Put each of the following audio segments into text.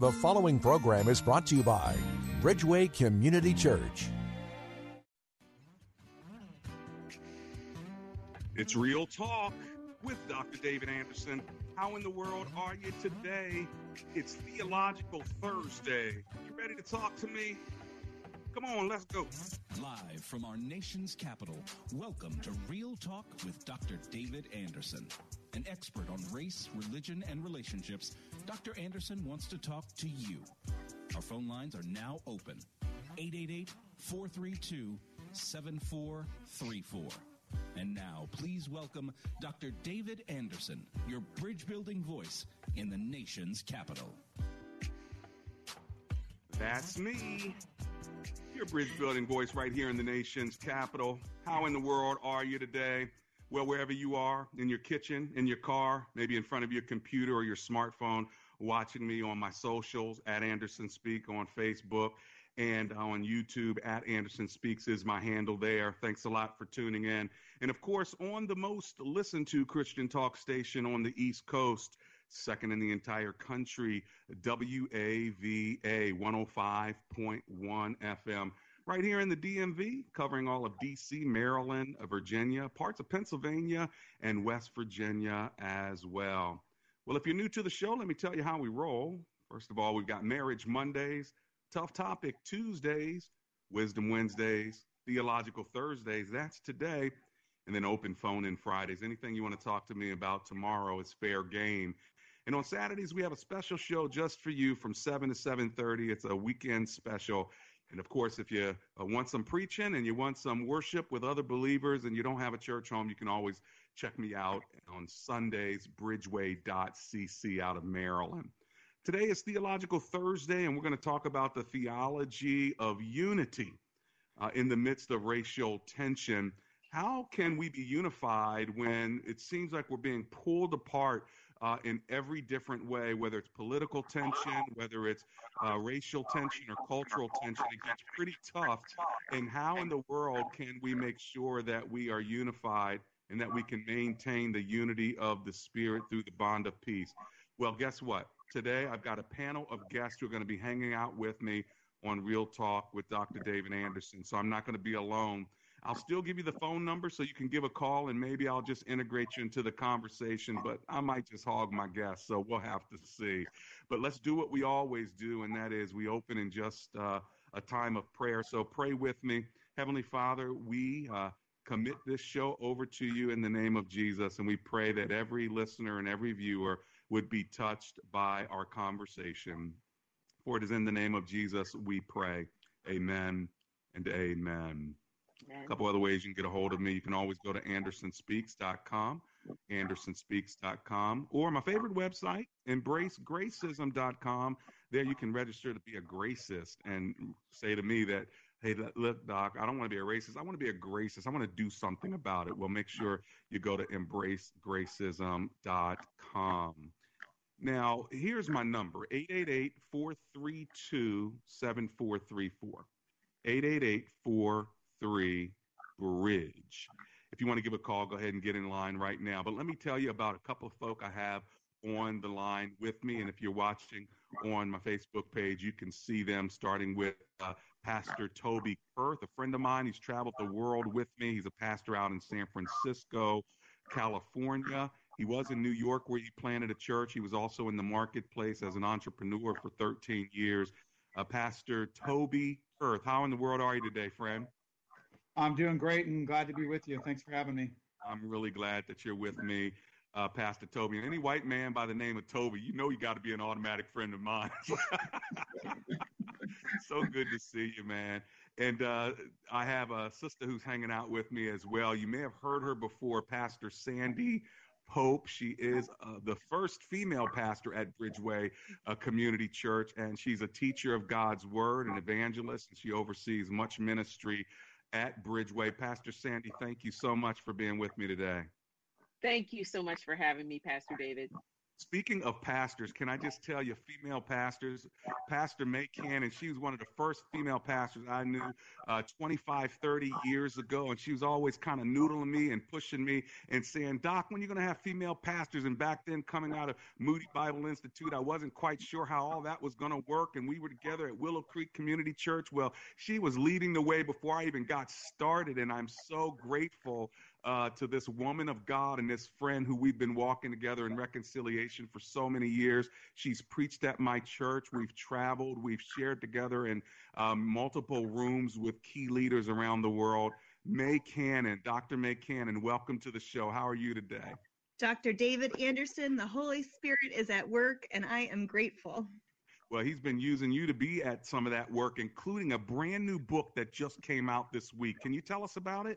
The following program is brought to you by Bridgeway Community Church. It's Real Talk with Dr. David Anderson. How in the world are you today? It's Theological Thursday. You ready to talk to me? Come on, let's go. Live from our nation's capital, welcome to Real Talk with Dr. David Anderson. An expert on race, religion, and relationships, Dr. Anderson wants to talk to you. Our phone lines are now open 888 432 7434. And now, please welcome Dr. David Anderson, your bridge building voice in the nation's capital. That's me. Your bridge building voice right here in the nation's capital. How in the world are you today? Well, wherever you are, in your kitchen, in your car, maybe in front of your computer or your smartphone, watching me on my socials at Anderson Speak on Facebook and on YouTube at Anderson Speaks is my handle there. Thanks a lot for tuning in. And of course, on the most listened to Christian talk station on the East Coast, second in the entire country, WAVA 105.1 FM. Right here in the DMV, covering all of DC, Maryland, Virginia, parts of Pennsylvania, and West Virginia as well. Well, if you're new to the show, let me tell you how we roll. First of all, we've got Marriage Mondays, Tough Topic Tuesdays, Wisdom Wednesdays, Theological Thursdays. That's today. And then open phone in Fridays. Anything you want to talk to me about tomorrow is fair game. And on Saturdays, we have a special show just for you from 7 to 7.30. It's a weekend special. And of course, if you uh, want some preaching and you want some worship with other believers and you don't have a church home, you can always check me out on Sundays, bridgeway.cc out of Maryland. Today is Theological Thursday, and we're going to talk about the theology of unity uh, in the midst of racial tension. How can we be unified when it seems like we're being pulled apart uh, in every different way, whether it's political tension, whether it's uh, racial tension or cultural tension. It gets pretty tough. And how in the world can we make sure that we are unified and that we can maintain the unity of the Spirit through the bond of peace? Well, guess what? Today I've got a panel of guests who are going to be hanging out with me on Real Talk with Dr. David Anderson. So I'm not going to be alone. I'll still give you the phone number so you can give a call and maybe I'll just integrate you into the conversation, but I might just hog my guests. So we'll have to see. But let's do what we always do, and that is we open in just uh, a time of prayer. So pray with me. Heavenly Father, we uh, commit this show over to you in the name of Jesus, and we pray that every listener and every viewer would be touched by our conversation. For it is in the name of Jesus we pray. Amen and amen. A couple other ways you can get a hold of me. You can always go to andersonspeaks.com, andersonspeaks.com, or my favorite website, embracegracism.com. There you can register to be a gracist and say to me that, hey, look, doc, I don't want to be a racist. I want to be a gracist. I want to do something about it. Well, make sure you go to embracegracism.com. Now, here's my number 888 432 7434. 888 433 Bridge. If you want to give a call, go ahead and get in line right now. But let me tell you about a couple of folk I have on the line with me. And if you're watching on my Facebook page, you can see them starting with uh, Pastor Toby Kurth, a friend of mine. He's traveled the world with me. He's a pastor out in San Francisco, California. He was in New York where he planted a church. He was also in the marketplace as an entrepreneur for 13 years. Uh, Pastor Toby Kurth, how in the world are you today, friend? I'm doing great and glad to be with you. Thanks for having me. I'm really glad that you're with me, uh, Pastor Toby. And any white man by the name of Toby, you know you got to be an automatic friend of mine. so good to see you, man. And uh, I have a sister who's hanging out with me as well. You may have heard her before, Pastor Sandy Pope. She is uh, the first female pastor at Bridgeway uh, Community Church, and she's a teacher of God's Word, and evangelist, and she oversees much ministry at Bridgeway. Pastor Sandy, thank you so much for being with me today. Thank you so much for having me, Pastor David. Speaking of pastors, can I just tell you, female pastors, Pastor Mae Cannon, she was one of the first female pastors I knew uh, 25, 30 years ago. And she was always kind of noodling me and pushing me and saying, Doc, when are you going to have female pastors? And back then, coming out of Moody Bible Institute, I wasn't quite sure how all that was going to work. And we were together at Willow Creek Community Church. Well, she was leading the way before I even got started. And I'm so grateful uh, to this woman of God and this friend who we've been walking together in reconciliation for so many years. She's preached at my church. We've traveled. We've shared together in um, multiple rooms with key leaders around the world. Mae Cannon, Dr. Mae Cannon, welcome to the show. How are you today? Dr. David Anderson, the Holy Spirit is at work, and I am grateful. Well, he's been using you to be at some of that work, including a brand new book that just came out this week. Can you tell us about it?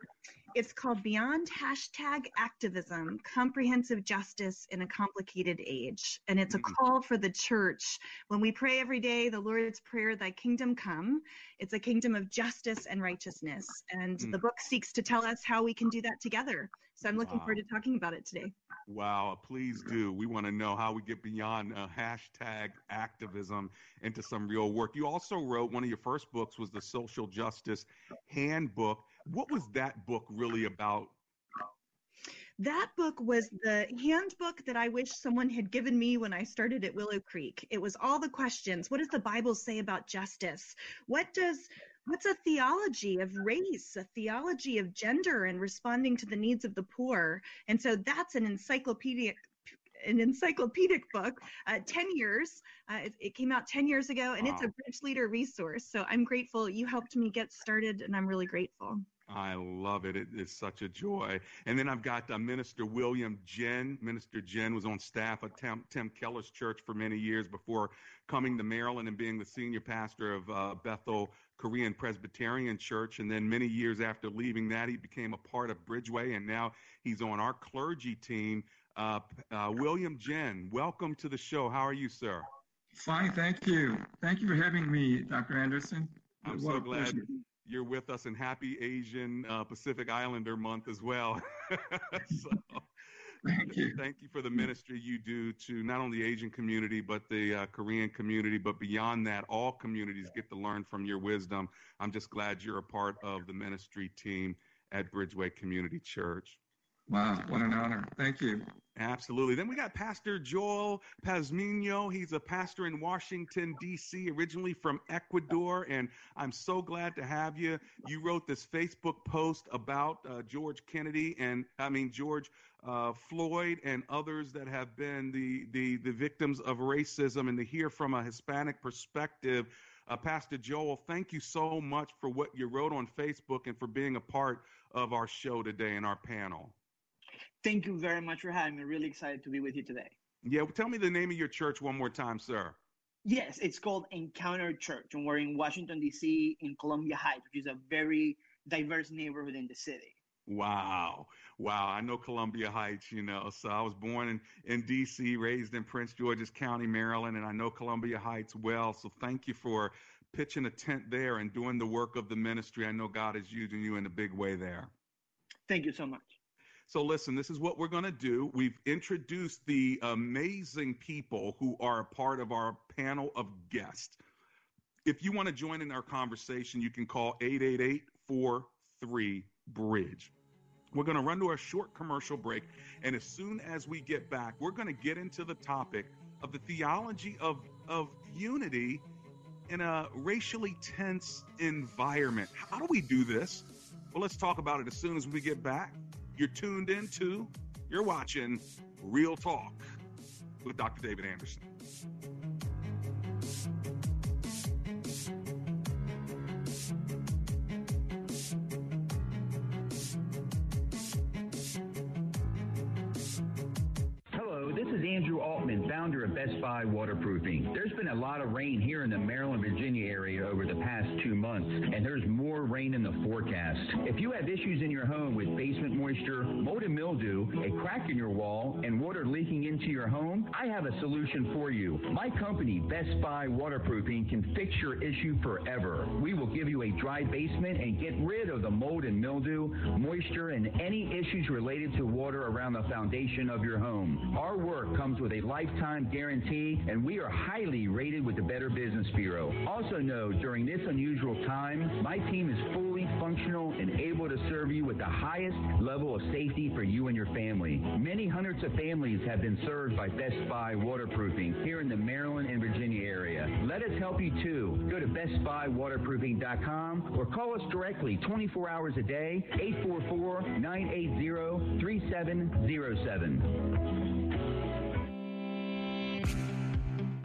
It's called Beyond Hashtag Activism Comprehensive Justice in a Complicated Age. And it's a mm-hmm. call for the church. When we pray every day, the Lord's Prayer, Thy kingdom come, it's a kingdom of justice and righteousness. And mm. the book seeks to tell us how we can do that together. So I'm looking wow. forward to talking about it today. Wow, please do. We want to know how we get beyond uh, hashtag activism into some real work. You also wrote one of your first books was the Social Justice Handbook. What was that book really about? That book was the handbook that I wish someone had given me when I started at Willow Creek. It was all the questions. What does the Bible say about justice? What does what's a theology of race, a theology of gender and responding to the needs of the poor. And so that's an encyclopedic an encyclopedic book, uh, 10 years. Uh, it, it, came out 10 years ago, and wow. it's a bridge leader resource. So I'm grateful you helped me get started, and I'm really grateful. I love it. it it's such a joy. And then I've got uh, Minister William Jen. Minister Jen was on staff at Tim, Tim Keller's church for many years before coming to Maryland and being the senior pastor of uh, Bethel Korean Presbyterian Church. And then many years after leaving that, he became a part of Bridgeway, and now he's on our clergy team. Uh, uh, William Jen, welcome to the show. How are you, sir? Fine, thank you. Thank you for having me, Dr. Anderson. I'm what so glad pleasure. you're with us, and happy Asian uh, Pacific Islander Month as well. so, Thank you. Thank you for the ministry you do to not only the Asian community, but the uh, Korean community, but beyond that, all communities get to learn from your wisdom. I'm just glad you're a part of the ministry team at Bridgeway Community Church. Wow, what an honor. Thank you. Absolutely. Then we got Pastor Joel Pazmiño. He's a pastor in Washington, D.C., originally from Ecuador. And I'm so glad to have you. You wrote this Facebook post about uh, George Kennedy and, I mean, George uh, Floyd and others that have been the, the, the victims of racism and to hear from a Hispanic perspective. Uh, Pastor Joel, thank you so much for what you wrote on Facebook and for being a part of our show today and our panel. Thank you very much for having me. Really excited to be with you today. Yeah, well, tell me the name of your church one more time, sir. Yes, it's called Encounter Church, and we're in Washington, D.C., in Columbia Heights, which is a very diverse neighborhood in the city. Wow. Wow. I know Columbia Heights, you know. So I was born in, in D.C., raised in Prince George's County, Maryland, and I know Columbia Heights well. So thank you for pitching a tent there and doing the work of the ministry. I know God is using you in a big way there. Thank you so much. So, listen, this is what we're going to do. We've introduced the amazing people who are a part of our panel of guests. If you want to join in our conversation, you can call 888 43 Bridge. We're going to run to a short commercial break. And as soon as we get back, we're going to get into the topic of the theology of, of unity in a racially tense environment. How do we do this? Well, let's talk about it as soon as we get back. You're tuned into, you're watching Real Talk with Dr. David Anderson. Best Buy Waterproofing. There's been a lot of rain here in the Maryland, Virginia area over the past two months, and there's more rain in the forecast. If you have issues in your home with basement moisture, mold and mildew, a crack in your wall, and water leaking into your home, I have a solution for you. My company, Best Buy Waterproofing, can fix your issue forever. We will give you a dry basement and get rid of the mold and mildew, moisture, and any issues related to water around the foundation of your home. Our work comes with a lifetime guarantee, and we are highly rated with the Better Business Bureau. Also know, during this unusual time, my team is fully functional and able to serve you with the highest level of safety for you and your family. Many hundreds of families have been served by Best Buy Waterproofing here in the Maryland and Virginia area. Let us help you too. Go to bestbuywaterproofing.com or call us directly 24 hours a day, 844 980 3707.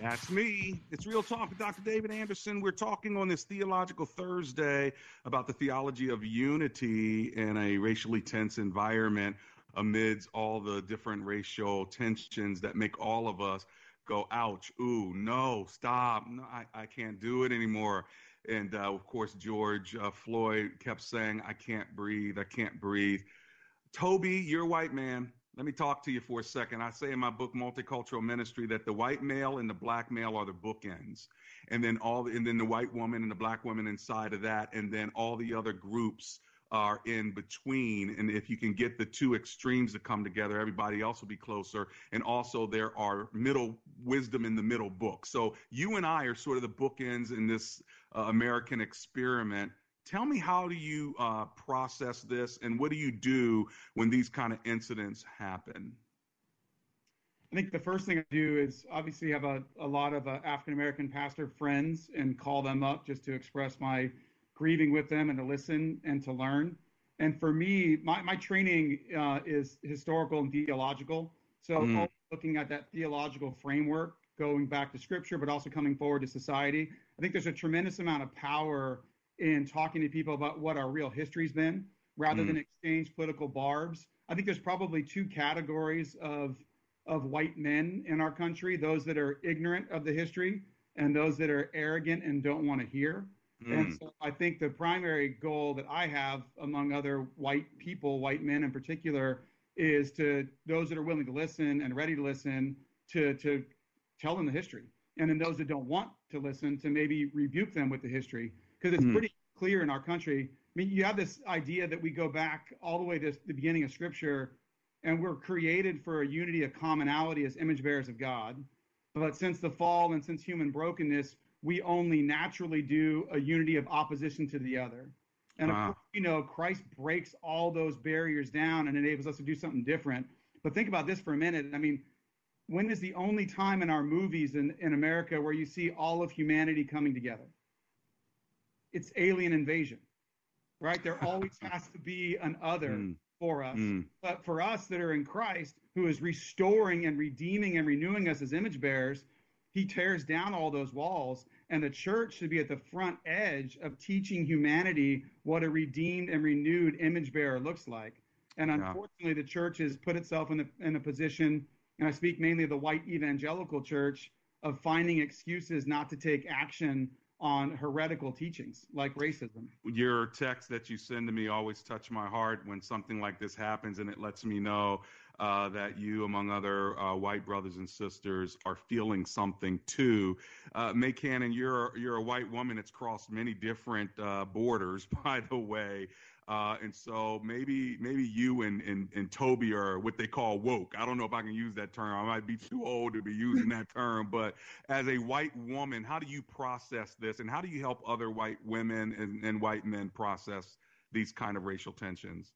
That's me. It's Real Talk with Dr. David Anderson. We're talking on this Theological Thursday about the theology of unity in a racially tense environment amidst all the different racial tensions that make all of us go, ouch, ooh, no, stop, no, I, I can't do it anymore. And uh, of course, George uh, Floyd kept saying, I can't breathe, I can't breathe. Toby, you're a white man. Let me talk to you for a second. I say in my book, Multicultural Ministry, that the white male and the black male are the bookends, and then all, and then the white woman and the black woman inside of that, and then all the other groups are in between. And if you can get the two extremes to come together, everybody else will be closer. And also, there are middle wisdom in the middle book. So you and I are sort of the bookends in this uh, American experiment Tell me how do you uh, process this, and what do you do when these kind of incidents happen? I think the first thing I do is obviously have a, a lot of uh, African American pastor friends and call them up just to express my grieving with them and to listen and to learn. And for me, my, my training uh, is historical and theological. So mm. looking at that theological framework, going back to scripture, but also coming forward to society. I think there's a tremendous amount of power in talking to people about what our real history's been rather mm. than exchange political barbs. I think there's probably two categories of of white men in our country, those that are ignorant of the history and those that are arrogant and don't want to hear. Mm. And so I think the primary goal that I have among other white people, white men in particular, is to those that are willing to listen and ready to listen to to tell them the history. And then those that don't want to listen to maybe rebuke them with the history because it's mm. pretty clear in our country. I mean, you have this idea that we go back all the way to the beginning of Scripture, and we're created for a unity, a commonality as image bearers of God. But since the fall and since human brokenness, we only naturally do a unity of opposition to the other. And wow. of course, you know, Christ breaks all those barriers down and enables us to do something different. But think about this for a minute. I mean, when is the only time in our movies in, in America where you see all of humanity coming together? It's alien invasion, right? There always has to be an other mm. for us. Mm. But for us that are in Christ, who is restoring and redeeming and renewing us as image bearers, he tears down all those walls and the church should be at the front edge of teaching humanity what a redeemed and renewed image bearer looks like and unfortunately the church has put itself in a, in a position and i speak mainly of the white evangelical church of finding excuses not to take action on heretical teachings like racism. Your texts that you send to me always touch my heart when something like this happens, and it lets me know uh, that you, among other uh, white brothers and sisters, are feeling something too. Uh, Mae Cannon, you're you're a white woman It's crossed many different uh, borders, by the way. Uh, and so maybe maybe you and, and and Toby are what they call woke. I don't know if I can use that term. I might be too old to be using that term. But as a white woman, how do you process this, and how do you help other white women and, and white men process these kind of racial tensions?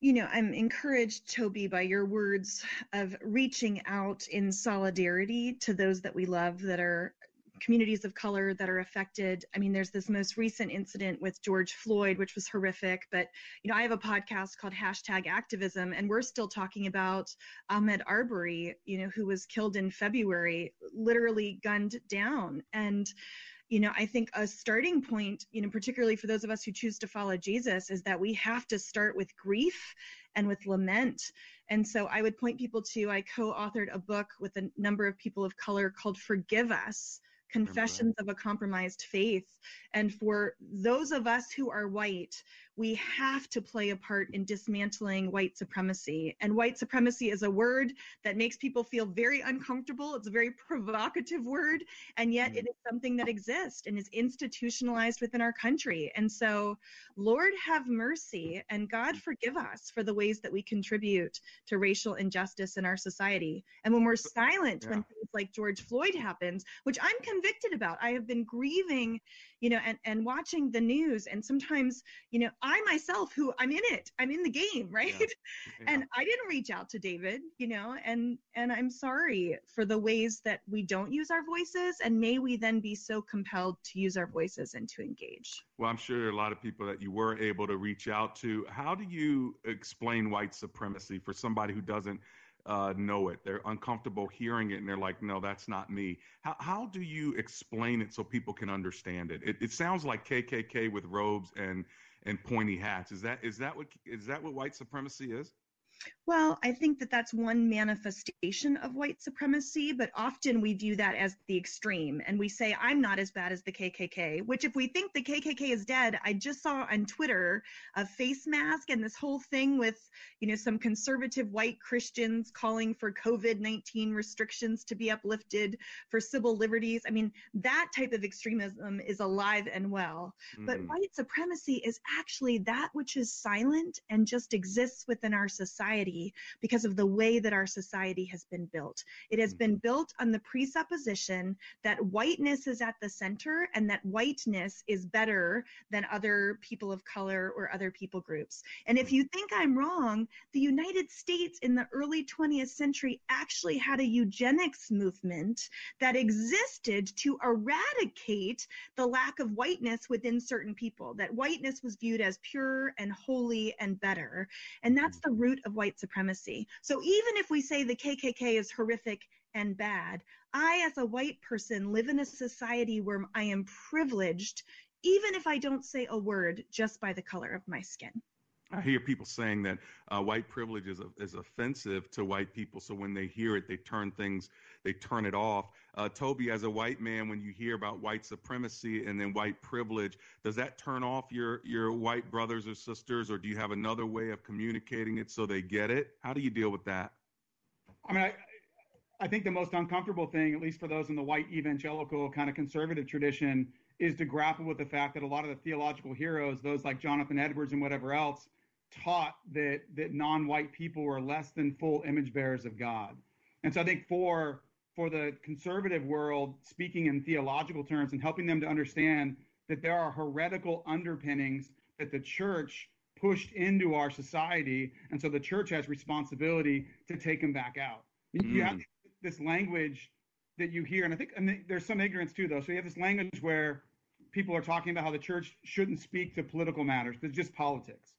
you know, I'm encouraged, Toby, by your words of reaching out in solidarity to those that we love that are communities of color that are affected. I mean, there's this most recent incident with George Floyd, which was horrific. But, you know, I have a podcast called Hashtag Activism, and we're still talking about Ahmaud Arbery, you know, who was killed in February, literally gunned down. And, you know, I think a starting point, you know, particularly for those of us who choose to follow Jesus, is that we have to start with grief and with lament. And so I would point people to, I co authored a book with a number of people of color called Forgive Us Confessions of a Compromised Faith. And for those of us who are white, we have to play a part in dismantling white supremacy. And white supremacy is a word that makes people feel very uncomfortable. It's a very provocative word, and yet mm. it is something that exists and is institutionalized within our country. And so, Lord have mercy and God forgive us for the ways that we contribute to racial injustice in our society. And when we're silent yeah. when things like George Floyd happens, which I'm convicted about, I have been grieving you know, and, and watching the news. And sometimes, you know, I myself, who I'm in it, I'm in the game, right? Yeah. Yeah. And I didn't reach out to David, you know, and and I'm sorry for the ways that we don't use our voices. And may we then be so compelled to use our voices and to engage. Well, I'm sure there are a lot of people that you were able to reach out to. How do you explain white supremacy for somebody who doesn't uh, know it. They're uncomfortable hearing it, and they're like, "No, that's not me." How how do you explain it so people can understand it? It, it sounds like KKK with robes and and pointy hats. Is that is that what is that what white supremacy is? Well, I think that that's one manifestation of white supremacy, but often we view that as the extreme. And we say, I'm not as bad as the KKK, which, if we think the KKK is dead, I just saw on Twitter a face mask and this whole thing with, you know, some conservative white Christians calling for COVID 19 restrictions to be uplifted for civil liberties. I mean, that type of extremism is alive and well. Mm-hmm. But white supremacy is actually that which is silent and just exists within our society society because of the way that our society has been built. It has been mm-hmm. built on the presupposition that whiteness is at the center and that whiteness is better than other people of color or other people groups. And if you think I'm wrong, the United States in the early 20th century actually had a eugenics movement that existed to eradicate the lack of whiteness within certain people, that whiteness was viewed as pure and holy and better. And that's the root of white supremacy. So even if we say the KKK is horrific and bad, I, as a white person, live in a society where I am privileged, even if I don't say a word just by the color of my skin. I hear people saying that uh, white privilege is, is offensive to white people. So when they hear it, they turn things, they turn it off. Uh, Toby, as a white man, when you hear about white supremacy and then white privilege, does that turn off your, your white brothers or sisters, or do you have another way of communicating it so they get it? How do you deal with that? I mean, I, I think the most uncomfortable thing, at least for those in the white evangelical kind of conservative tradition, is to grapple with the fact that a lot of the theological heroes, those like Jonathan Edwards and whatever else, taught that that non-white people were less than full image bearers of God. And so I think for for the conservative world, speaking in theological terms and helping them to understand that there are heretical underpinnings that the church pushed into our society, and so the church has responsibility to take them back out. Mm. You have mm. this language that you hear, and I think and there's some ignorance too, though. So you have this language where people are talking about how the church shouldn't speak to political matters, but just politics.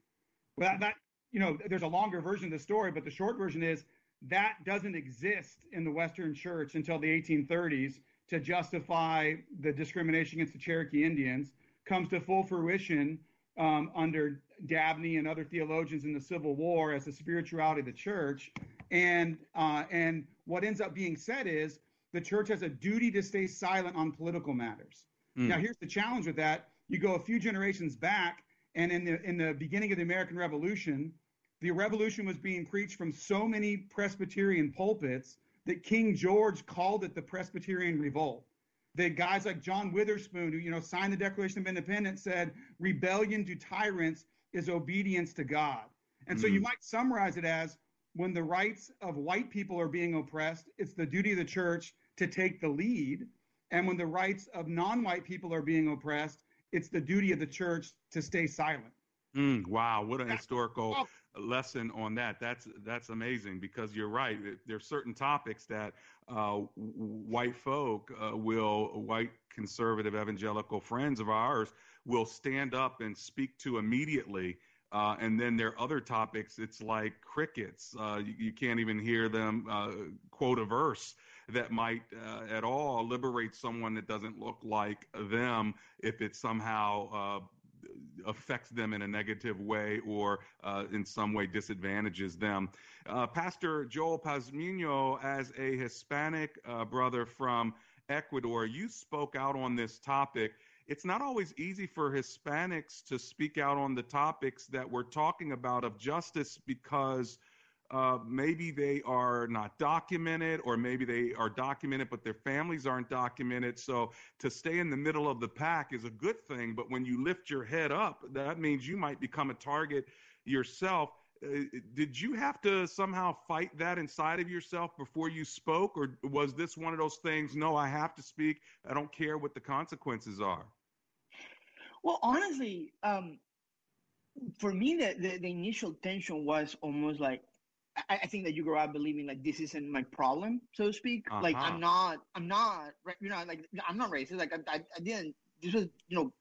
Well, that, that you know, there's a longer version of the story, but the short version is that doesn't exist in the Western Church until the 1830s to justify the discrimination against the Cherokee Indians comes to full fruition um, under Dabney and other theologians in the Civil War as the spirituality of the church. And uh, and what ends up being said is the church has a duty to stay silent on political matters. Mm. Now, here's the challenge with that: you go a few generations back, and in the in the beginning of the American Revolution, the revolution was being preached from so many Presbyterian pulpits that King George called it the Presbyterian Revolt. That guys like John Witherspoon, who you know signed the Declaration of Independence, said rebellion to tyrants is obedience to God. And mm. so you hmm. might summarize it as when the rights of white people are being oppressed, it's the duty of the church to take the lead. And when the rights of non-white people are being oppressed, it's the duty of the church to stay silent. Mm, wow, what an historical lesson on that. That's that's amazing because you're right. There's certain topics that uh, white folk uh, will, white conservative evangelical friends of ours will stand up and speak to immediately. Uh, and then there are other topics. It's like crickets. Uh, you, you, can't even hear them uh, quote a verse that might uh, at all liberate someone that doesn't look like them if it somehow affects them in a negative way or uh, in some way disadvantages them. Uh, Pastor Joel Pazmiño, as a Hispanic uh, brother from Ecuador, you spoke out on this topic. It's not always easy for Hispanics to speak out on the topics that we're talking about of justice because – uh, maybe they are not documented, or maybe they are documented, but their families aren't documented. So to stay in the middle of the pack is a good thing. But when you lift your head up, that means you might become a target yourself. Uh, did you have to somehow fight that inside of yourself before you spoke, or was this one of those things? No, I have to speak. I don't care what the consequences are. Well, honestly, um, for me, the, the, the initial tension was almost like I, I, think that you grow up believing like this isn't my problem, so to speak. Uh-huh. Like I'm not, I'm not, you know, like I'm not racist. Like I, I, I didn't. This was, you know,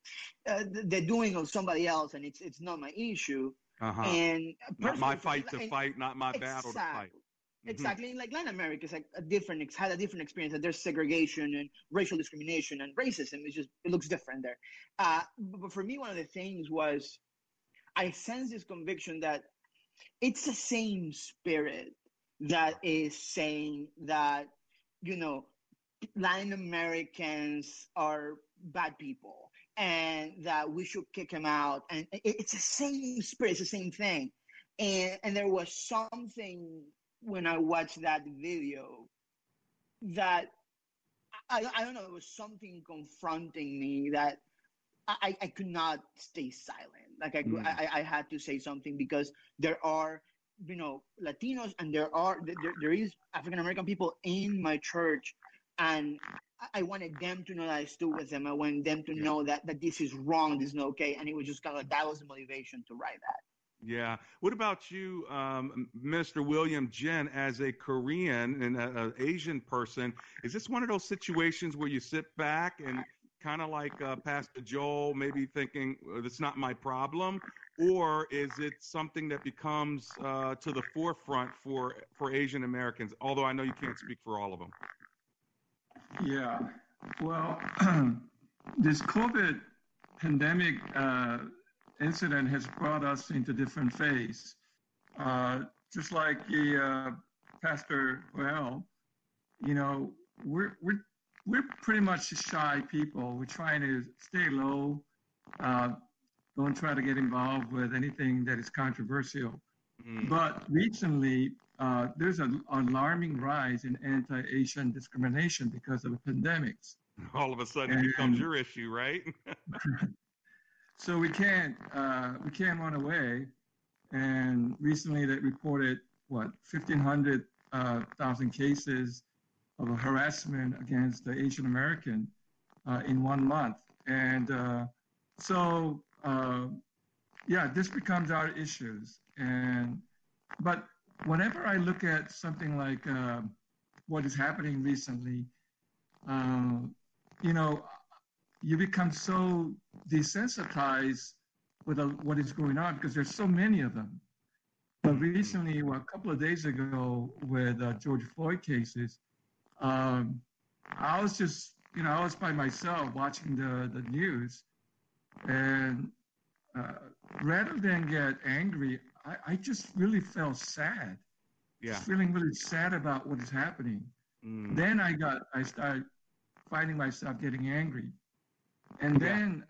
uh, the doing of somebody else, and it's it's not my issue. Uh-huh. And not my fight to and, fight, not my exactly, battle to fight. Mm-hmm. Exactly. Like Latin America is like a different, it's had a different experience. That there's segregation and racial discrimination and racism. It's just it looks different there. Uh, but for me, one of the things was I sense this conviction that it's the same spirit that is saying that you know Latin Americans are bad people and that we should kick them out. And it's the same spirit it's the same thing. And and there was something when I watched that video that I, I don't know it was something confronting me that I, I could not stay silent like I, mm. I, I had to say something because there are you know Latinos and there are there, there is African American people in my church, and I wanted them to know that I stood with them. I wanted them to know that that this is wrong, this is not okay, and it was just kind of like that was the motivation to write that. Yeah. What about you, um, Mr. William Jen, as a Korean and an Asian person? Is this one of those situations where you sit back and kind of like uh, Pastor Joel, maybe thinking it's not my problem, or is it something that becomes uh, to the forefront for for Asian Americans? Although I know you can't speak for all of them. Yeah, well, this COVID pandemic uh, incident has brought us into different phase. Uh, just like the uh, Pastor Well, you know, we're we're we're pretty much shy people. We're trying to stay low. Uh, don't try to get involved with anything that is controversial. Mm. But recently, uh, there's an alarming rise in anti-Asian discrimination because of the pandemics. All of a sudden, and, it becomes your issue, right? so we can't uh, we can't run away. And recently, they reported what 1,500 uh, thousand cases of harassment against the Asian American uh, in one month. And uh, so, uh, yeah, this becomes our issues. And but whenever I look at something like uh, what is happening recently, uh, you know, you become so desensitized with what is going on because there's so many of them. But recently, well, a couple of days ago, with uh, George Floyd cases, um, I was just, you know, I was by myself watching the, the news. And uh, rather than get angry, I, I just really felt sad. Yeah. Just feeling really sad about what is happening. Mm. Then I got, I started finding myself getting angry. And Yeah. then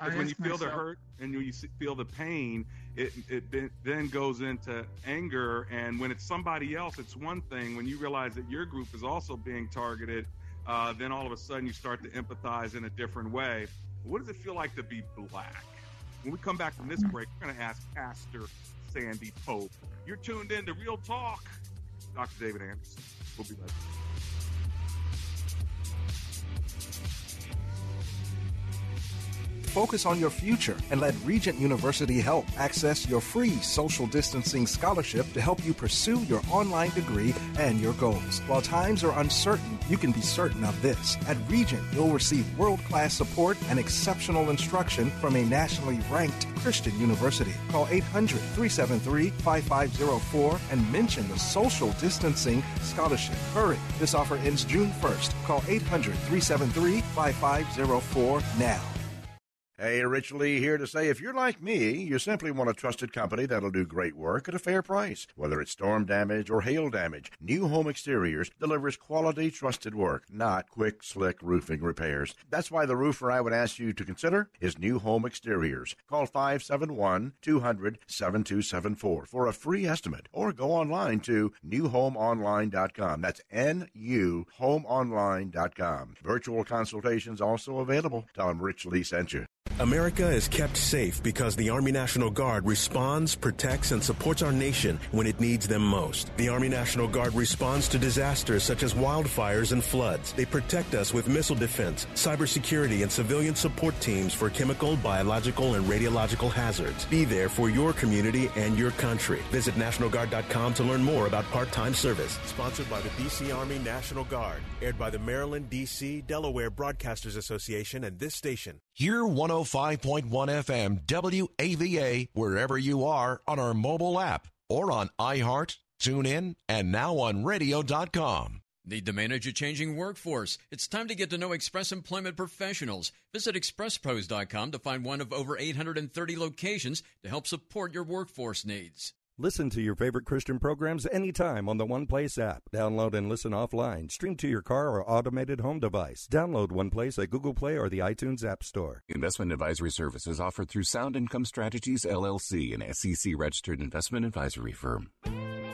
I Because when you feel the hurt and when you feel the pain, it it then goes into anger. And when it's somebody else, it's one thing. When you realize that your group is also being targeted, uh, then all of a sudden you start to empathize in a different way. What does it feel like to be black? When we come back from this break, we're going to ask Pastor Sandy Pope. You're tuned in to Real Talk. Dr. David Anderson. We'll be right back. Focus on your future and let Regent University help access your free social distancing scholarship to help you pursue your online degree and your goals. While times are uncertain, you can be certain of this. At Regent, you'll receive world class support and exceptional instruction from a nationally ranked Christian university. Call 800 373 5504 and mention the social distancing scholarship. Hurry, this offer ends June 1st. Call 800 373 5504 now. Hey, Rich Lee here to say if you're like me, you simply want a trusted company that'll do great work at a fair price. Whether it's storm damage or hail damage, Nu Home Exteriors delivers quality, trusted work, not quick, slick roofing repairs. That's why the roofer I would ask you to consider is Nu Home Exteriors. Call 571 200 7274 for a free estimate or go online to nuhomeonline.com. That's N U homeonline.com. Virtual consultations also available. Tell them Rich Lee sent you. America is kept safe because the Army National Guard responds, protects, and supports our nation when it needs them most. The Army National Guard responds to disasters such as wildfires and floods. They protect us with missile defense, cybersecurity, and civilian support teams for chemical, biological, and radiological hazards. Be there for your community and your country. Visit NationalGuard.com to learn more about part-time service. Sponsored by the D.C. Army National Guard. Aired by the Maryland, D.C., Delaware Broadcasters Association and this station. Hear 105.1 FM WAVA wherever you are on our mobile app or on iHeart, TuneIn, and now on radio.com. Need to manage a changing workforce? It's time to get to know Express Employment Professionals. Visit expresspros.com to find one of over 830 locations to help support your workforce needs. Listen to your favorite Christian programs anytime on the One Place app. Download and listen offline. Stream to your car or automated home device. Download One Place at Google Play or the iTunes App Store. Investment advisory services offered through Sound Income Strategies LLC, an SEC registered investment advisory firm.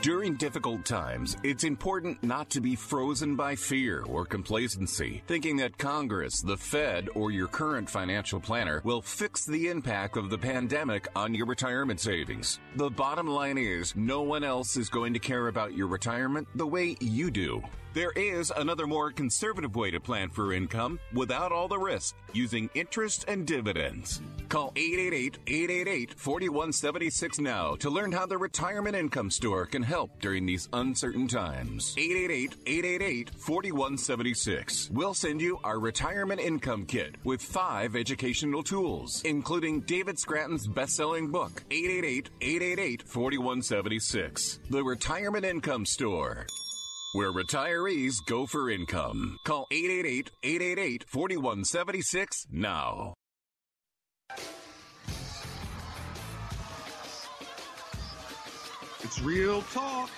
During difficult times, it's important not to be frozen by fear or complacency, thinking that Congress, the Fed, or your current financial planner will fix the impact of the pandemic on your retirement savings. The bottom line is no one else is going to care about your retirement the way you do. There is another more conservative way to plan for income without all the risk using interest and dividends. Call 888-888-4176 now to learn how the Retirement Income Store can help during these uncertain times. 888-888-4176. We'll send you our Retirement Income Kit with five educational tools, including David Scranton's best-selling book, 888-888-4176. The Retirement Income Store where retirees go for income. Call 888-888-4176 now. It's Real Talk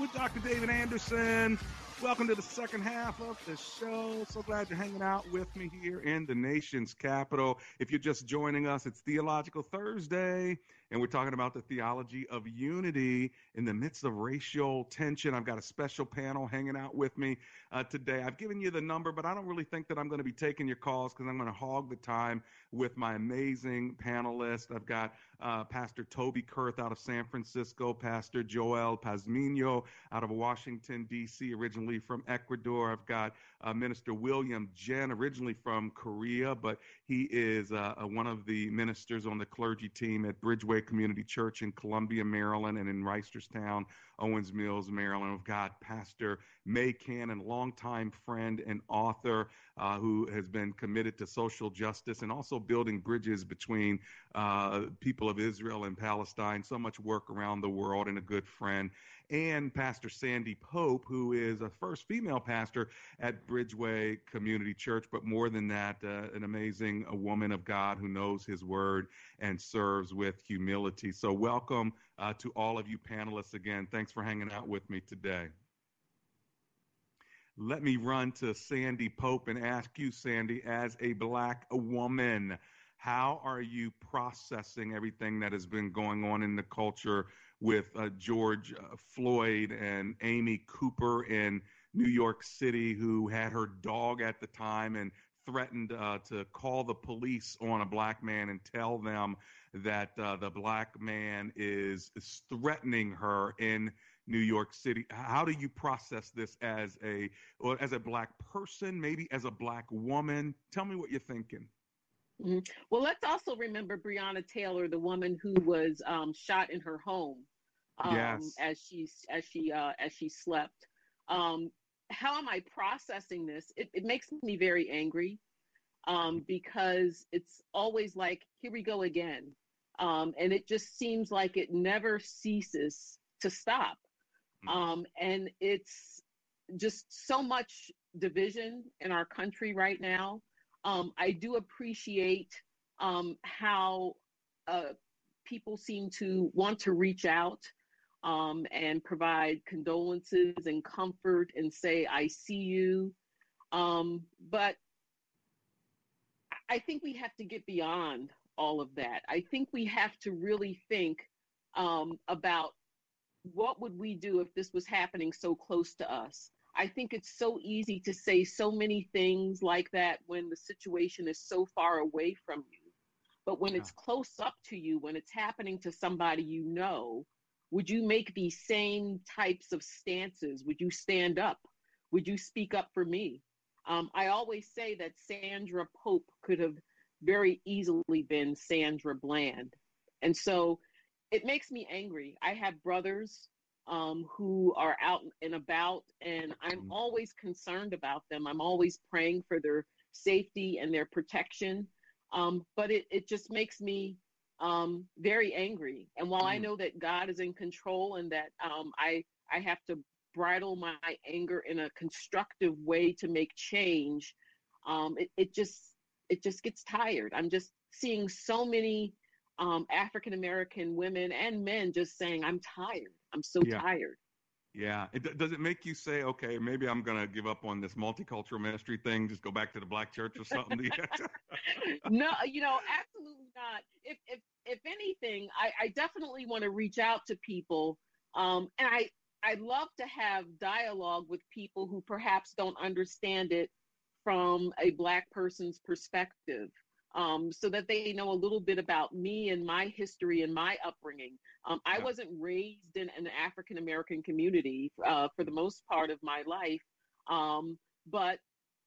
with Dr. David Anderson. Welcome to the second half of the show. So glad you're hanging out with me here in the nation's capital. If you're just joining us, it's Theological Thursday, and we're talking about the theology of unity in the midst of racial tension. I've got a special panel hanging out with me uh, today. I've given you the number, but I don't really think that I'm going to be taking your calls because I'm going to hog the time with my amazing panelists. I've got uh, Pastor Toby Kurth out of San Francisco, Pastor Joel Pazmino out of Washington, D.C., originally from Ecuador. I've got uh, Minister William Jen, originally from Korea, but he is uh, one of the ministers on the clergy team at Bridgeway Community Church in Columbia, Maryland, and in Reisterstown, Owings Mills, Maryland. We've got Pastor Mae Cannon, longtime friend and author uh, who has been committed to social justice and also building bridges between uh, people of Israel and Palestine. So much work around the world and a good friend. And Pastor Sandy Pope, who is a first female pastor at Bridgeway Community Church, but more than that, uh, an amazing woman of God who knows His Word and serves with humility. So, welcome uh, to all of you panelists again. Thanks for hanging out with me today. Let me run to Sandy Pope and ask you, Sandy, as a black woman, how are you processing everything that has been going on in the culture with uh, George uh, Floyd and Amy Cooper in New York City, who had her dog at the time and threatened uh, to call the police on a black man and tell them that uh, the black man is, is threatening her in New York City. How do you process this as a or as a black person, maybe as a black woman? Tell me what you're thinking. Mm-hmm. Well, let's also remember Breonna Taylor, the woman who was um, shot in her home um, yes. as she as she uh, as she slept. Um, how am I processing this? It, it makes me very angry um, because it's always like, here we go again. Um, and it just seems like it never ceases to stop. Mm-hmm. Um, and it's just so much division in our country right now. Um, I do appreciate um, how uh, people seem to want to reach out um, and provide condolences and comfort and say, I see you. Um, but I think we have to get beyond all of that. I think we have to really think um, about what would we do if this was happening so close to us. I think it's so easy to say so many things like that when the situation is so far away from you. But when yeah. it's close up to you, when it's happening to somebody you know, would you make these same types of stances? Would you stand up? Would you speak up for me? Um, I always say that Sandra Pope could have very easily been Sandra Bland. And so it makes me angry. I have brothers um, who are out and about, and I'm mm-hmm. always concerned about them. I'm always praying for their safety and their protection. Um, but it, it just makes me um, very angry. And while mm. I know that God is in control and that um, I I have to bridle my anger in a constructive way to make change, um, it, it just it just gets tired. I'm just seeing so many um, African American women and men just saying, "I'm tired. I'm so yeah. tired." Yeah. It, does it make you say, okay, maybe I'm going to give up on this multicultural ministry thing, just go back to the black church or something? no, you know, absolutely not. If if if anything, I, I definitely want to reach out to people, um, and I I love to have dialogue with people who perhaps don't understand it from a black person's perspective um, so that they know a little bit about me and my history and my upbringing. Um, I wasn't raised in an African American community uh, for the most part of my life, um, but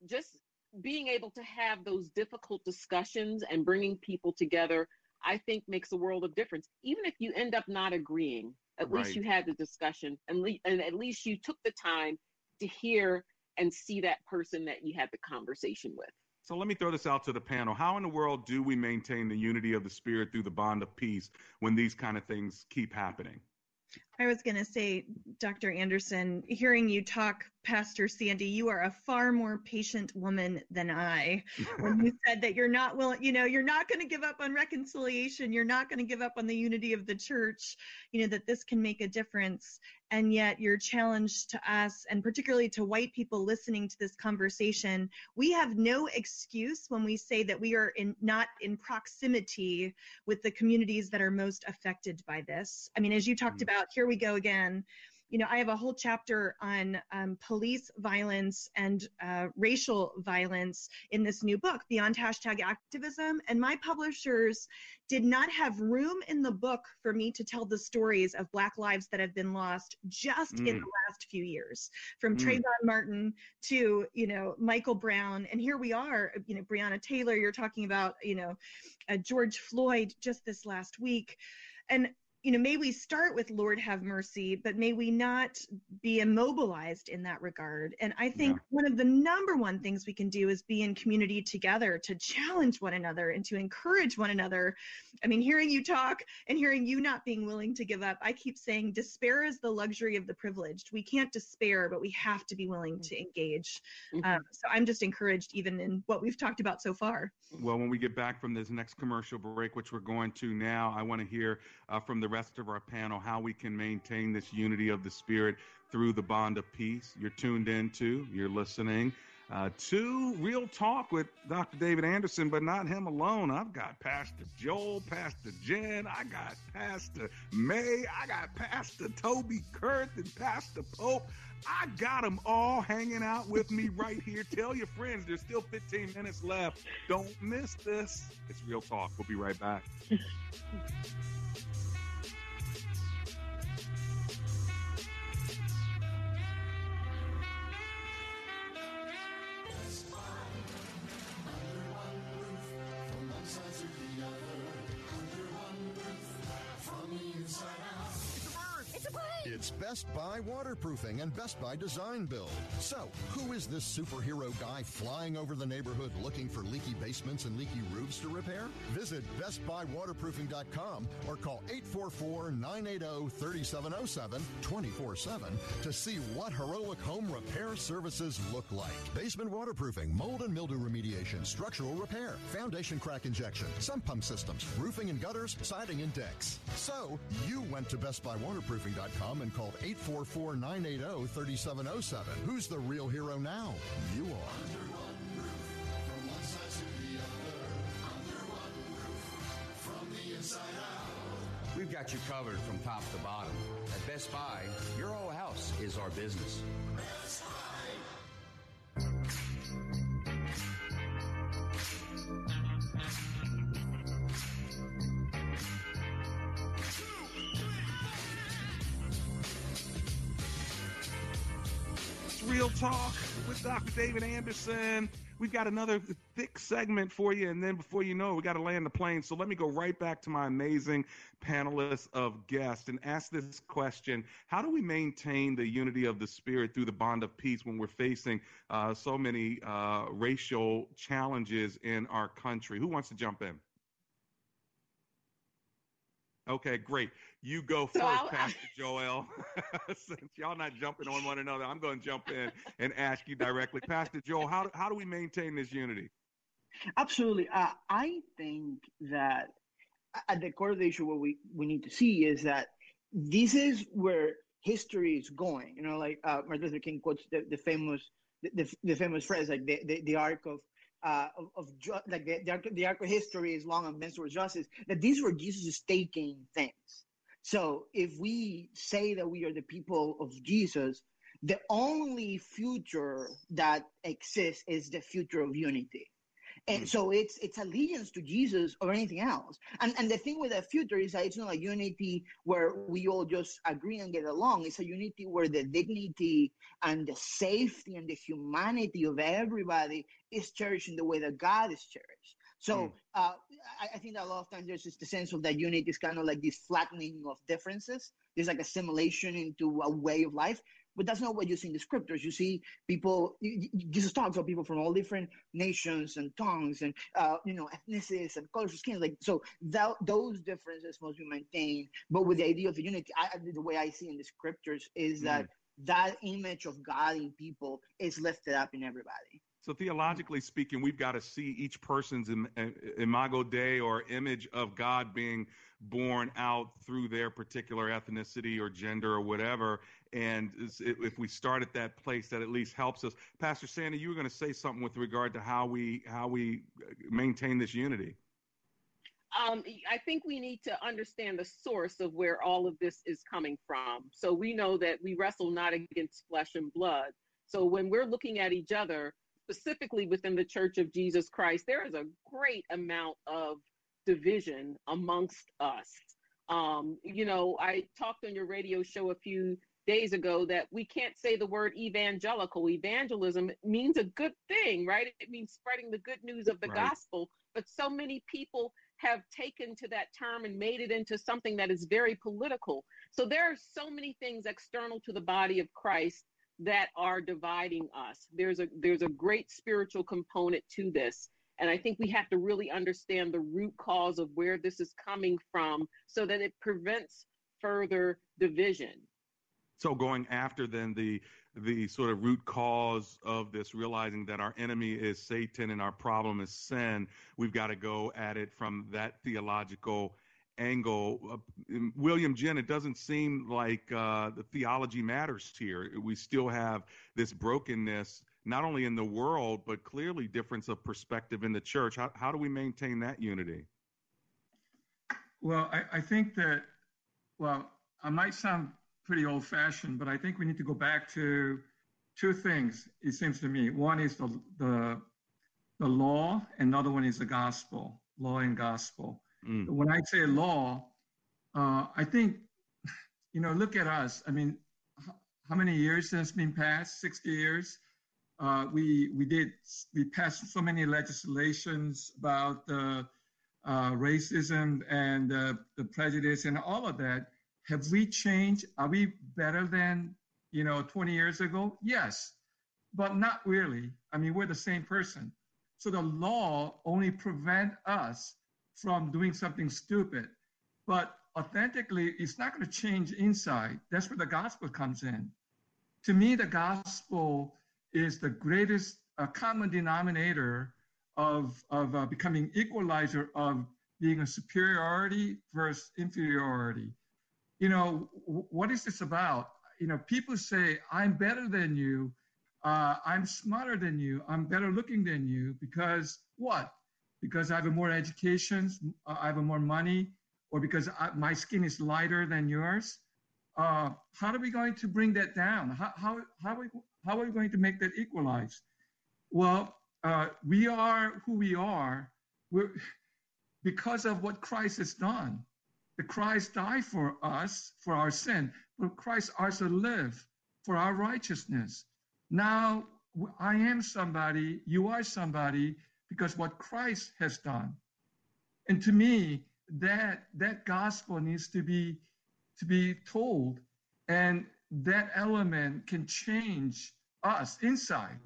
just being able to have those difficult discussions and bringing people together, I think makes a world of difference. Even if you end up not agreeing, at right. least you had the discussion, and, le- and at least you took the time to hear and see that person that you had the conversation with. So let me throw this out to the panel. How in the world do we maintain the unity of the spirit through the bond of peace when these kind of things keep happening? I was going to say, Dr. Anderson, hearing you talk, Pastor Sandy, you are a far more patient woman than I. when you said that you're not willing, you know, you're not going to give up on reconciliation, you're not going to give up on the unity of the church, you know, that this can make a difference. And yet, your challenge to us, and particularly to white people listening to this conversation, we have no excuse when we say that we are in, not in proximity with the communities that are most affected by this. I mean, as you talked mm-hmm. about, here we go again you know, I have a whole chapter on um, police violence and uh, racial violence in this new book, Beyond Hashtag Activism. And my publishers did not have room in the book for me to tell the stories of Black lives that have been lost just mm. in the last few years, from mm. Trayvon Martin to, you know, Michael Brown. And here we are, you know, Breonna Taylor, you're talking about, you know, uh, George Floyd just this last week. And you know, may we start with Lord have mercy, but may we not be immobilized in that regard. And I think yeah. one of the number one things we can do is be in community together to challenge one another and to encourage one another. I mean, hearing you talk and hearing you not being willing to give up, I keep saying despair is the luxury of the privileged. We can't despair, but we have to be willing to engage. Mm-hmm. Um, so I'm just encouraged, even in what we've talked about so far. Well, when we get back from this next commercial break, which we're going to now, I want to hear uh, from the rest of our panel how we can maintain this unity of the Spirit through the bond of peace. You're tuned into, you're listening uh, to Real Talk with Dr. David Anderson, but not him alone. I've got Pastor Joel, Pastor Jen, I got Pastor Mae, I got Pastor Toby Kurth, and Pastor Pope. I got them all hanging out with me right here. Tell your friends there's still 15 minutes left. Don't miss this. It's Real Talk. We'll be right back. Best Buy Waterproofing and Best Buy Design Build. So, who is this superhero guy flying over the neighborhood looking for leaky basements and leaky roofs to repair? Visit BestBuyWaterproofing.com or call 844-980-3707 24-7 to see what heroic home repair services look like. Basement waterproofing, mold and mildew remediation, structural repair, foundation crack injection, sump pump systems, roofing and gutters, siding and decks. So, you went to BestBuyWaterproofing.com and called 844 980 3707. Who's the real hero now? You are. We've got you covered from top to bottom. At Best Buy, your whole house is our business. Dr. David Anderson. We've got another thick segment for you, and then before you know it, we got to land the plane. So let me go right back to my amazing panelists of guests and ask this question How do we maintain the unity of the spirit through the bond of peace when we're facing uh, so many uh, racial challenges in our country? Who wants to jump in? Okay, great. You go first, so Pastor Joel. Since y'all not jumping on one another, I'm going to jump in and ask you directly, Pastor Joel. How how do we maintain this unity? Absolutely. Uh, I think that at the core of the issue, what we we need to see is that this is where history is going. You know, like uh, Martin Luther King quotes the, the famous the, the, the famous phrase, like the, the, the arc of uh, of, of ju- like the, the, the arc of history is long on men's justice, that these were Jesus' taking things. So if we say that we are the people of Jesus, the only future that exists is the future of unity. And so it's it's allegiance to Jesus or anything else. And and the thing with the future is that it's not a unity where we all just agree and get along. It's a unity where the dignity and the safety and the humanity of everybody is cherished in the way that God is cherished. So mm. uh, I, I, think that a lot of times there's just the sense of that unity is kind of like this flattening of differences. There's like assimilation into a way of life, but that's not what you see in the scriptures. You see people. Jesus talks about people from all different nations and tongues and uh, you know ethnicities and colors of skin. Like so, that, those differences must be maintained. But with the idea of unity, I, the way I see in the scriptures is mm. that that image of God in people is lifted up in everybody. So theologically speaking, we've got to see each person's imago Dei or image of God being born out through their particular ethnicity or gender or whatever. And if we start at that place, that at least helps us. Pastor Sandy, you were going to say something with regard to how we how we maintain this unity. Um, I think we need to understand the source of where all of this is coming from. So we know that we wrestle not against flesh and blood. So when we're looking at each other, specifically within the Church of Jesus Christ, there is a great amount of division amongst us. Um, you know, I talked on your radio show a few days ago that we can't say the word evangelical. Evangelism means a good thing, right? It means spreading the good news of the right. gospel. But so many people have taken to that term and made it into something that is very political. So there are so many things external to the body of Christ that are dividing us. There's a there's a great spiritual component to this. And I think we have to really understand the root cause of where this is coming from so that it prevents further division. So going after then the the sort of root cause of this, realizing that our enemy is Satan and our problem is sin, we've got to go at it from that theological angle. Uh, William Jen, it doesn't seem like uh, the theology matters here. We still have this brokenness, not only in the world, but clearly difference of perspective in the church. How, how do we maintain that unity? Well, I, I think that, well, I might sound pretty old fashioned, but I think we need to go back to two things, it seems to me. One is the, the, the law, another one is the gospel, law and gospel. Mm. When I say law, uh, I think, you know, look at us. I mean, how many years has been passed? 60 years. Uh, we we did we passed so many legislations about the uh, racism and uh, the prejudice and all of that. Have we changed? Are we better than you know 20 years ago? Yes, but not really. I mean, we're the same person. So the law only prevent us from doing something stupid. But authentically, it's not going to change inside. That's where the gospel comes in. To me, the gospel is the greatest uh, common denominator of, of uh, becoming equalizer of being a superiority versus inferiority. You know, what is this about? You know, people say, I'm better than you. Uh, I'm smarter than you. I'm better looking than you because what? because I have more education, uh, I have more money, or because I, my skin is lighter than yours. Uh, how are we going to bring that down? How, how, how, are, we, how are we going to make that equalize? Well, uh, we are who we are We're, because of what Christ has done. The Christ died for us, for our sin, but Christ also lived for our righteousness. Now I am somebody, you are somebody, because what Christ has done. And to me, that that gospel needs to be to be told, and that element can change us inside,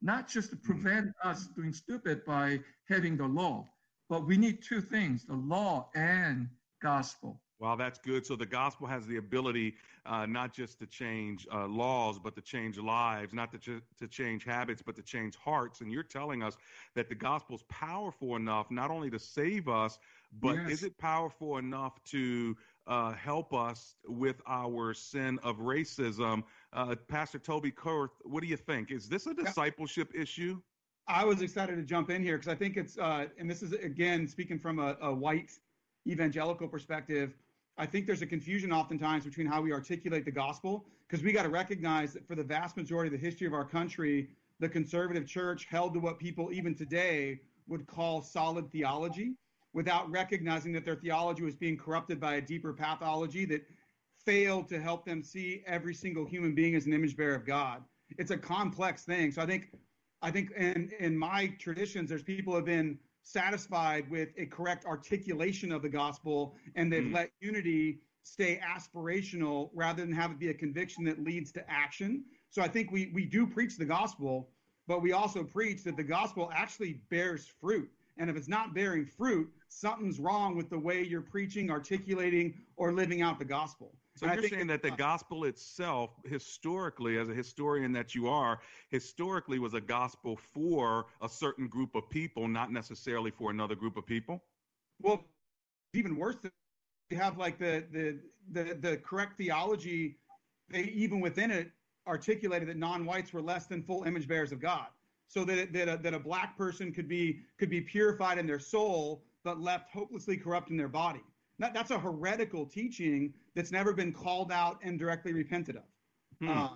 not just to prevent hmm. us doing stupid by having the law, but we need two things: the law and gospel. Wow, that's good. So the gospel has the ability uh, not just to change uh, laws, but to change lives, not to, ch- to change habits, but to change hearts. And you're telling us that the gospel is powerful enough not only to save us, but yes. is it powerful enough to uh, help us with our sin of racism? Uh, Pastor Toby Kurth, what do you think? Is this a discipleship yeah. issue? I was excited to jump in here because I think it's, uh, and this is again speaking from a, a white evangelical perspective I think there's a confusion oftentimes between how we articulate the gospel because we got to recognize that for the vast majority of the history of our country, the conservative church held to what people even today would call solid theology without recognizing that their theology was being corrupted by a deeper pathology that failed to help them see every single human being as an image bearer of God. It's a complex thing. So I think I think in in my traditions there's people have been satisfied with a correct articulation of the gospel and they've mm. let unity stay aspirational rather than have it be a conviction that leads to action. So I think we we do preach the gospel, but we also preach that the gospel actually bears fruit. And if it's not bearing fruit, something's wrong with the way you're preaching, articulating, or living out the gospel. So you're saying that the gospel itself, historically, as a historian that you are, historically was a gospel for a certain group of people, not necessarily for another group of people? Well, even worse, you have like the the the, the correct theology, they even within it articulated that non-whites were less than full image bearers of God. So that that a, that a black person could be could be purified in their soul, but left hopelessly corrupt in their body. That, that's a heretical teaching that's never been called out and directly repented of. Hmm. Uh,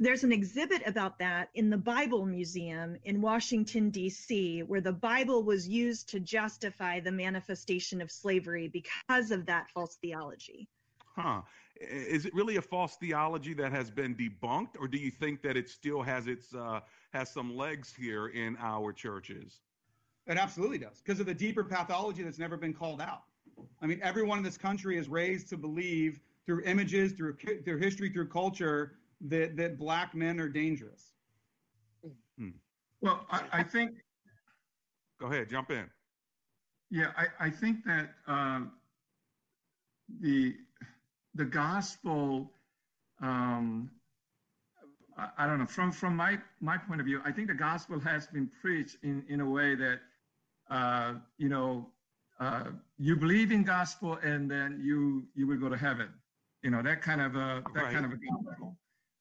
there's an exhibit about that in the Bible Museum in Washington, D.C., where the Bible was used to justify the manifestation of slavery because of that false theology. Huh. Is it really a false theology that has been debunked, or do you think that it still has its uh, has some legs here in our churches? It absolutely does because of the deeper pathology that's never been called out. I mean, everyone in this country is raised to believe through images, through through history, through culture that that black men are dangerous. Hmm. Well, I, I, think. Go ahead, jump in. Yeah, I, I think that uh, the the gospel. Um, I, I don't know. From from my my point of view, I think the gospel has been preached in in a way that uh, you know, uh, you believe in gospel and then you you will go to heaven. You know that kind of a that right. kind of a gospel.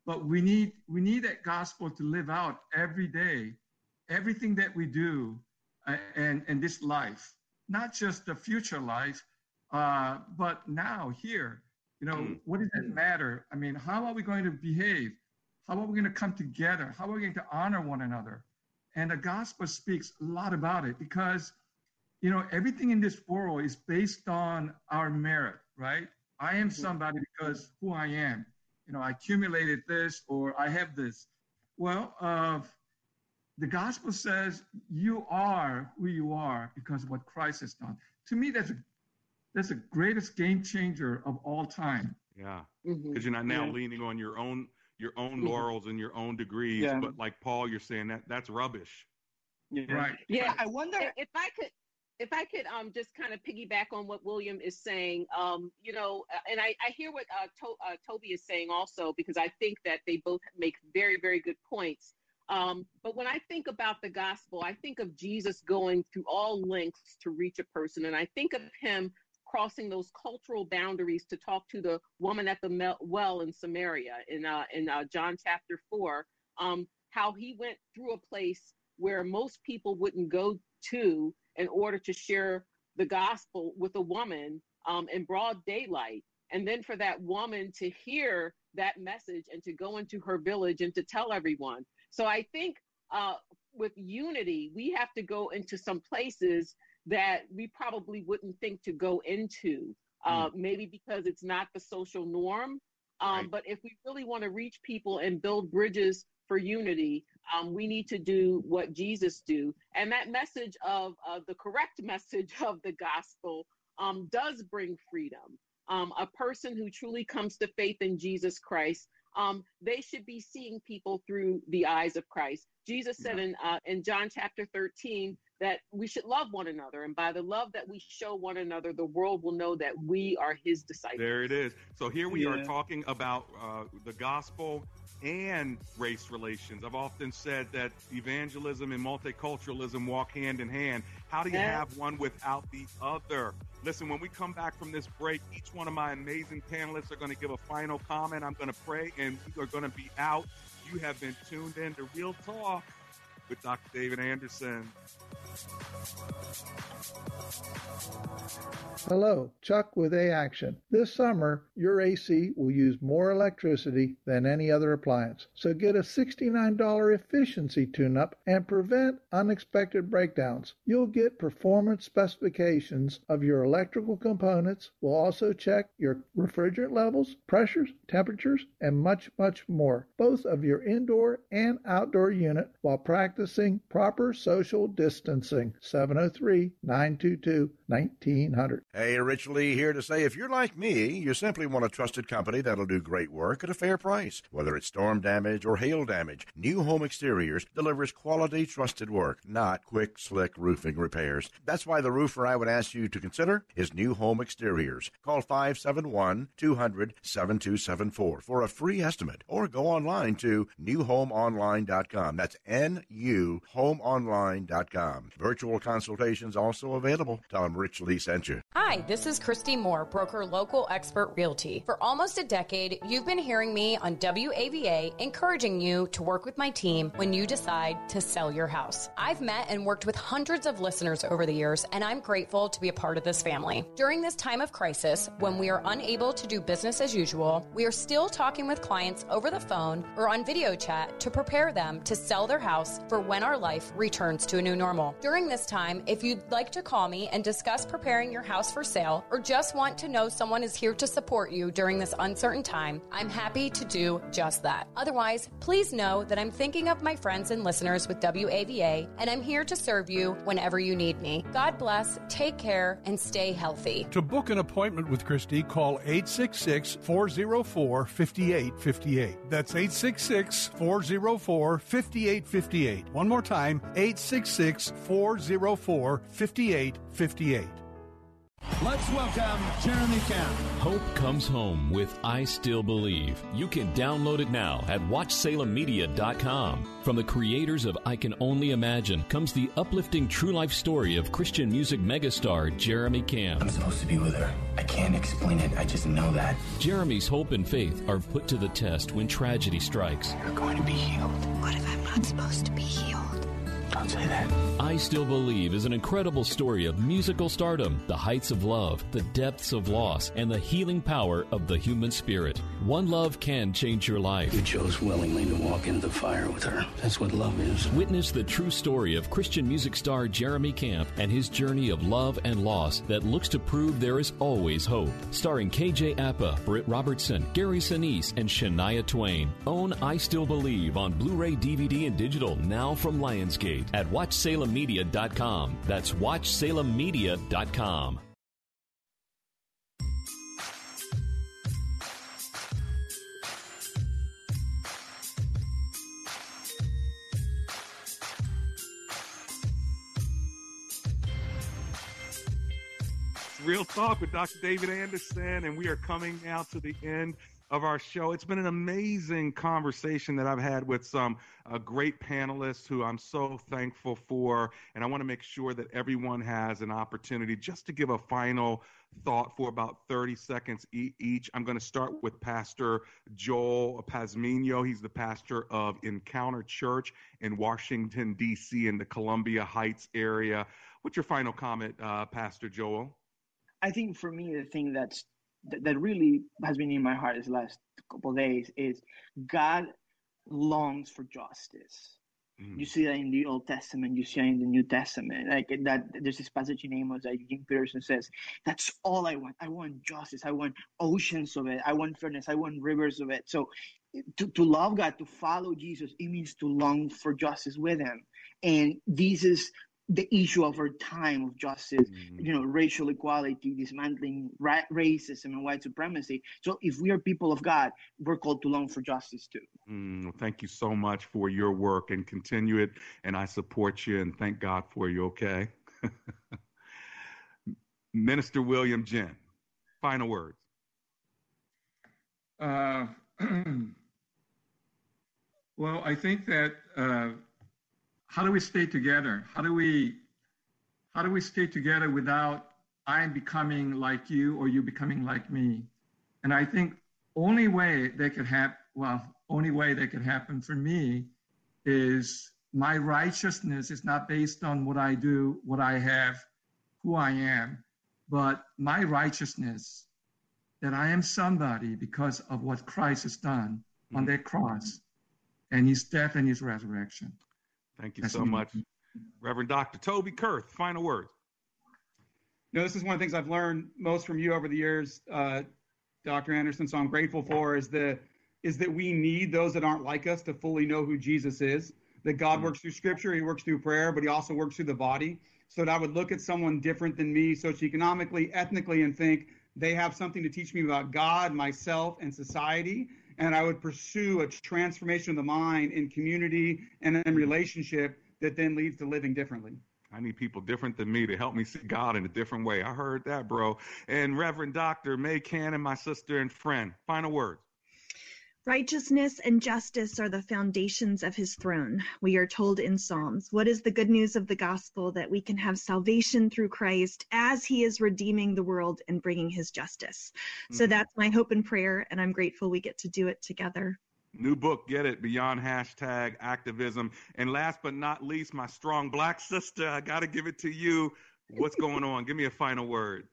But we need we need that gospel to live out every day, everything that we do, uh, and and this life, not just the future life, uh, but now here. You know, mm. what does that matter? I mean, how are we going to behave? How are we going to come together? How are we going to honor one another? And the gospel speaks a lot about it because, you know, everything in this world is based on our merit, right? I am mm-hmm. somebody because who I am. You know, I accumulated this or I have this. Well, uh, the gospel says you are who you are because of what Christ has done. To me, that's a, that's the greatest game changer of all time. Yeah, because mm-hmm. you're not now yeah. leaning on your own your own mm-hmm. laurels and your own degrees. Yeah. But like Paul, you're saying that that's rubbish. Yeah. Right. Yeah. I wonder if I could if I could um, just kind of piggyback on what William is saying, um, you know, uh, and I, I hear what uh, to, uh, Toby is saying also, because I think that they both make very, very good points. Um, but when I think about the gospel, I think of Jesus going through all lengths to reach a person. And I think of him crossing those cultural boundaries to talk to the woman at the well in Samaria in uh, in uh, John chapter four. Um, how he went through a place where most people wouldn't go to in order to share the gospel with a woman um, in broad daylight, and then for that woman to hear that message and to go into her village and to tell everyone. So I think uh, with unity, we have to go into some places that we probably wouldn't think to go into, uh, mm. maybe because it's not the social norm. Um, right. But if we really want to reach people and build bridges for unity, um, we need to do what Jesus do. And that message of uh, the correct message of the gospel um, does bring freedom. Um, a person who truly comes to faith in Jesus Christ, um, they should be seeing people through the eyes of Christ. Jesus said yeah. in uh, in John chapter 13, that we should love one another. And by the love that we show one another, the world will know that we are his disciples. There it is. So here we yeah. are talking about uh, the gospel and race relations. I've often said that evangelism and multiculturalism walk hand in hand. How do you have one without the other? Listen, when we come back from this break, each one of my amazing panelists are going to give a final comment. I'm going to pray, and we are going to be out. You have been tuned in to Real Talk with Dr. David Anderson. Hello, Chuck with A Action. This summer, your AC will use more electricity than any other appliance. So get a $69 efficiency tune up and prevent unexpected breakdowns. You'll get performance specifications of your electrical components. We'll also check your refrigerant levels, pressures, temperatures, and much, much more, both of your indoor and outdoor unit while practicing proper social distancing. 703 922 1900. Hey, Rich Lee here to say if you're like me, you simply want a trusted company that'll do great work at a fair price. Whether it's storm damage or hail damage, Nu Home Exteriors delivers quality, trusted work, not quick, slick roofing repairs. That's why the roofer I would ask you to consider is Nu Home Exteriors. Call 571 200 7274 for a free estimate or go online to nuhomeonline.com. That's N U homeonline.com. Virtual consultations also available. Tell them Rich Lee sent you. Hi, this is Christy Moore, broker local expert realty. For almost a decade, you've been hearing me on WAVA encouraging you to work with my team when you decide to sell your house. I've met and worked with hundreds of listeners over the years, and I'm grateful to be a part of this family. During this time of crisis, when we are unable to do business as usual, we are still talking with clients over the phone or on video chat to prepare them to sell their house for when our life returns to a new normal. During this time, if you'd like to call me and discuss preparing your house for sale or just want to know someone is here to support you during this uncertain time, I'm happy to do just that. Otherwise, please know that I'm thinking of my friends and listeners with WAVA, and I'm here to serve you whenever you need me. God bless, take care, and stay healthy. To book an appointment with Christy, call 866 404 5858. That's 866 404 5858. One more time 866 404 5858. Let's welcome Jeremy Camp. Hope comes home with I Still Believe. You can download it now at WatchSalemMedia.com. From the creators of I Can Only Imagine comes the uplifting true life story of Christian music megastar Jeremy Camp. I'm supposed to be with her. I can't explain it. I just know that. Jeremy's hope and faith are put to the test when tragedy strikes. You're going to be healed. What if I'm not supposed to be healed? Don't say that. I Still Believe is an incredible story of musical stardom, the heights of love, the depths of loss, and the healing power of the human spirit. One love can change your life. You chose willingly to walk into the fire with her. That's what love is. Witness the true story of Christian music star Jeremy Camp and his journey of love and loss that looks to prove there is always hope. Starring KJ Apa, Britt Robertson, Gary Sinise, and Shania Twain. Own I Still Believe on Blu-ray, DVD, and digital now from Lionsgate at WatchSalemMedia.com. That's WatchSalemMedia.com. Real Talk with Dr. David Anderson, and we are coming now to the end of our show. It's been an amazing conversation that I've had with some uh, great panelists who I'm so thankful for. And I want to make sure that everyone has an opportunity just to give a final thought for about 30 seconds each. I'm going to start with Pastor Joel Pazmino. He's the pastor of Encounter Church in Washington, D.C., in the Columbia Heights area. What's your final comment, uh, Pastor Joel? I think for me, the thing that's that, that really has been in my heart this last couple days is God longs for justice. Mm. You see that in the Old Testament, you see it in the New Testament. Like that, there's this passage in Amos that Eugene Peterson says, "That's all I want. I want justice. I want oceans of it. I want fairness. I want rivers of it." So, to, to love God, to follow Jesus, it means to long for justice with Him. And this is the issue of our time of justice, mm-hmm. you know, racial equality, dismantling ra- racism and white supremacy. So, if we are people of God, we're called to long for justice too. Mm, thank you so much for your work and continue it. And I support you and thank God for you. Okay, Minister William Jen, final words. Uh, well, I think that. Uh, how do we stay together? How do we how do we stay together without I becoming like you or you becoming like me? And I think only way that could happen well, only way that could happen for me is my righteousness is not based on what I do, what I have, who I am, but my righteousness that I am somebody because of what Christ has done on mm-hmm. that cross and his death and his resurrection. Thank you That's so me. much, Reverend Dr. Toby Kurth. Final words. No, this is one of the things I've learned most from you over the years, uh, Dr. Anderson. So I'm grateful for is the is that we need those that aren't like us to fully know who Jesus is. That God works through Scripture, He works through prayer, but He also works through the body. So that I would look at someone different than me, socioeconomically, ethnically, and think they have something to teach me about God, myself, and society and I would pursue a transformation of the mind in community and in relationship that then leads to living differently. I need people different than me to help me see God in a different way. I heard that, bro. And Reverend Dr. Mae Cannon, my sister and friend, final words. Righteousness and justice are the foundations of his throne. We are told in Psalms. What is the good news of the gospel? That we can have salvation through Christ as he is redeeming the world and bringing his justice. Mm-hmm. So that's my hope and prayer, and I'm grateful we get to do it together. New book, get it, Beyond Hashtag Activism. And last but not least, my strong black sister, I got to give it to you. What's going on? Give me a final word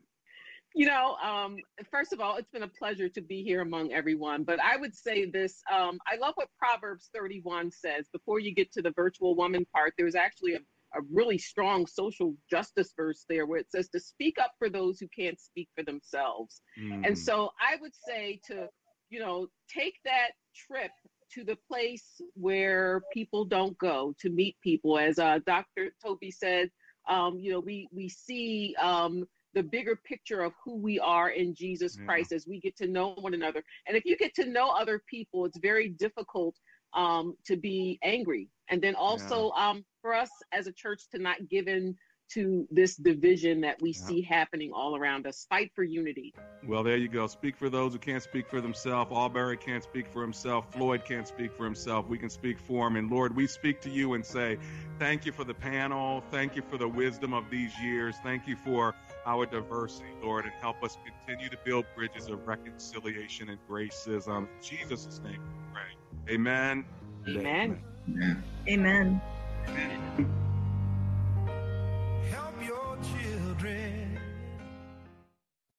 you know, um, first of all, it's been a pleasure to be here among everyone. But I would say this um, I love what Proverbs 31 says. Before you get to the virtual woman part, there's actually a, a really strong social justice verse there where it says to speak up for those who can't speak for themselves. Mm. And so I would say to, you know, take that trip to the place where people don't go to meet people. As uh, Dr. Toby said, um, you know, we, we see um, the bigger picture of who we are in Jesus yeah. Christ as we get to know one another. And if you get to know other people, it's very difficult um, to be angry. And then also yeah. um, for us as a church to not give in to this division that we yeah. see happening all around us. Fight for unity. Well, there you go. Speak for those who can't speak for themselves. Arbery can't speak for himself. Floyd can't speak for himself. We can speak for him. And Lord, we speak to you and say, thank you for the panel. Thank you for the wisdom of these years. Thank you for our diversity, Lord, and help us continue to build bridges of reconciliation and gracism. In Jesus' name we pray. Amen. Amen. Amen. Amen. Amen.